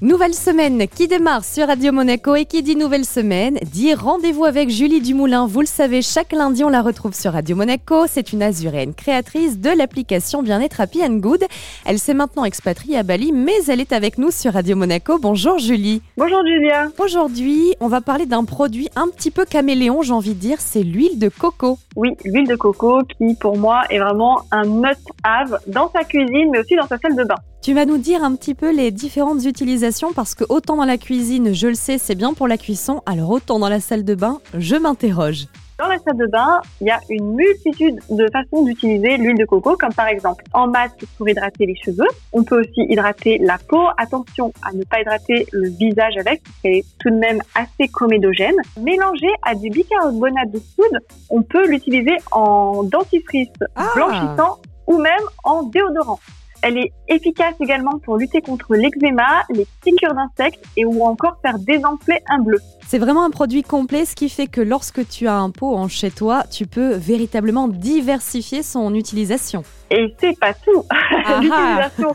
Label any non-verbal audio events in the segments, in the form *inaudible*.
Nouvelle semaine qui démarre sur Radio Monaco et qui dit nouvelle semaine dit rendez-vous avec Julie Dumoulin. Vous le savez, chaque lundi on la retrouve sur Radio Monaco. C'est une azuréenne créatrice de l'application Bien-être Happy and Good. Elle s'est maintenant expatriée à Bali, mais elle est avec nous sur Radio Monaco. Bonjour Julie. Bonjour Julia. Aujourd'hui, on va parler d'un produit un petit peu caméléon, j'ai envie de dire, c'est l'huile de coco. Oui, l'huile de coco qui pour moi est vraiment un must-have dans sa cuisine mais aussi dans sa salle de bain. Tu vas nous dire un petit peu les différentes utilisations parce que autant dans la cuisine, je le sais, c'est bien pour la cuisson, alors autant dans la salle de bain, je m'interroge. Dans la salle de bain, il y a une multitude de façons d'utiliser l'huile de coco, comme par exemple en masque pour hydrater les cheveux. On peut aussi hydrater la peau. Attention à ne pas hydrater le visage avec, c'est tout de même assez comédogène. Mélangé à du bicarbonate de soude, on peut l'utiliser en dentifrice Ah. blanchissant ou même en déodorant. Elle est efficace également pour lutter contre l'eczéma, les piqûres d'insectes et ou encore faire désenfler un bleu. C'est vraiment un produit complet, ce qui fait que lorsque tu as un pot en chez toi, tu peux véritablement diversifier son utilisation. Et c'est pas tout. Ah *laughs* L'utilisation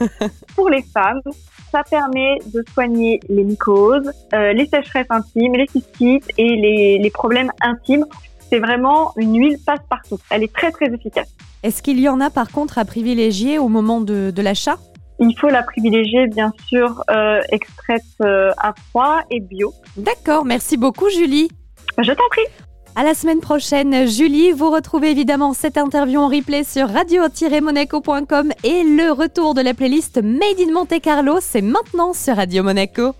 pour les femmes, ça permet de soigner les mycoses, euh, les sécheresses intimes, les cystites et les, les problèmes intimes. C'est vraiment une huile passe-partout. Elle est très très efficace. Est-ce qu'il y en a par contre à privilégier au moment de, de l'achat? Il faut la privilégier bien sûr euh, extraite euh, à froid et bio. D'accord, merci beaucoup Julie. Je t'en prie. À la semaine prochaine, Julie. Vous retrouvez évidemment cette interview en replay sur radio-monaco.com et le retour de la playlist Made in Monte Carlo, c'est maintenant sur Radio Monaco.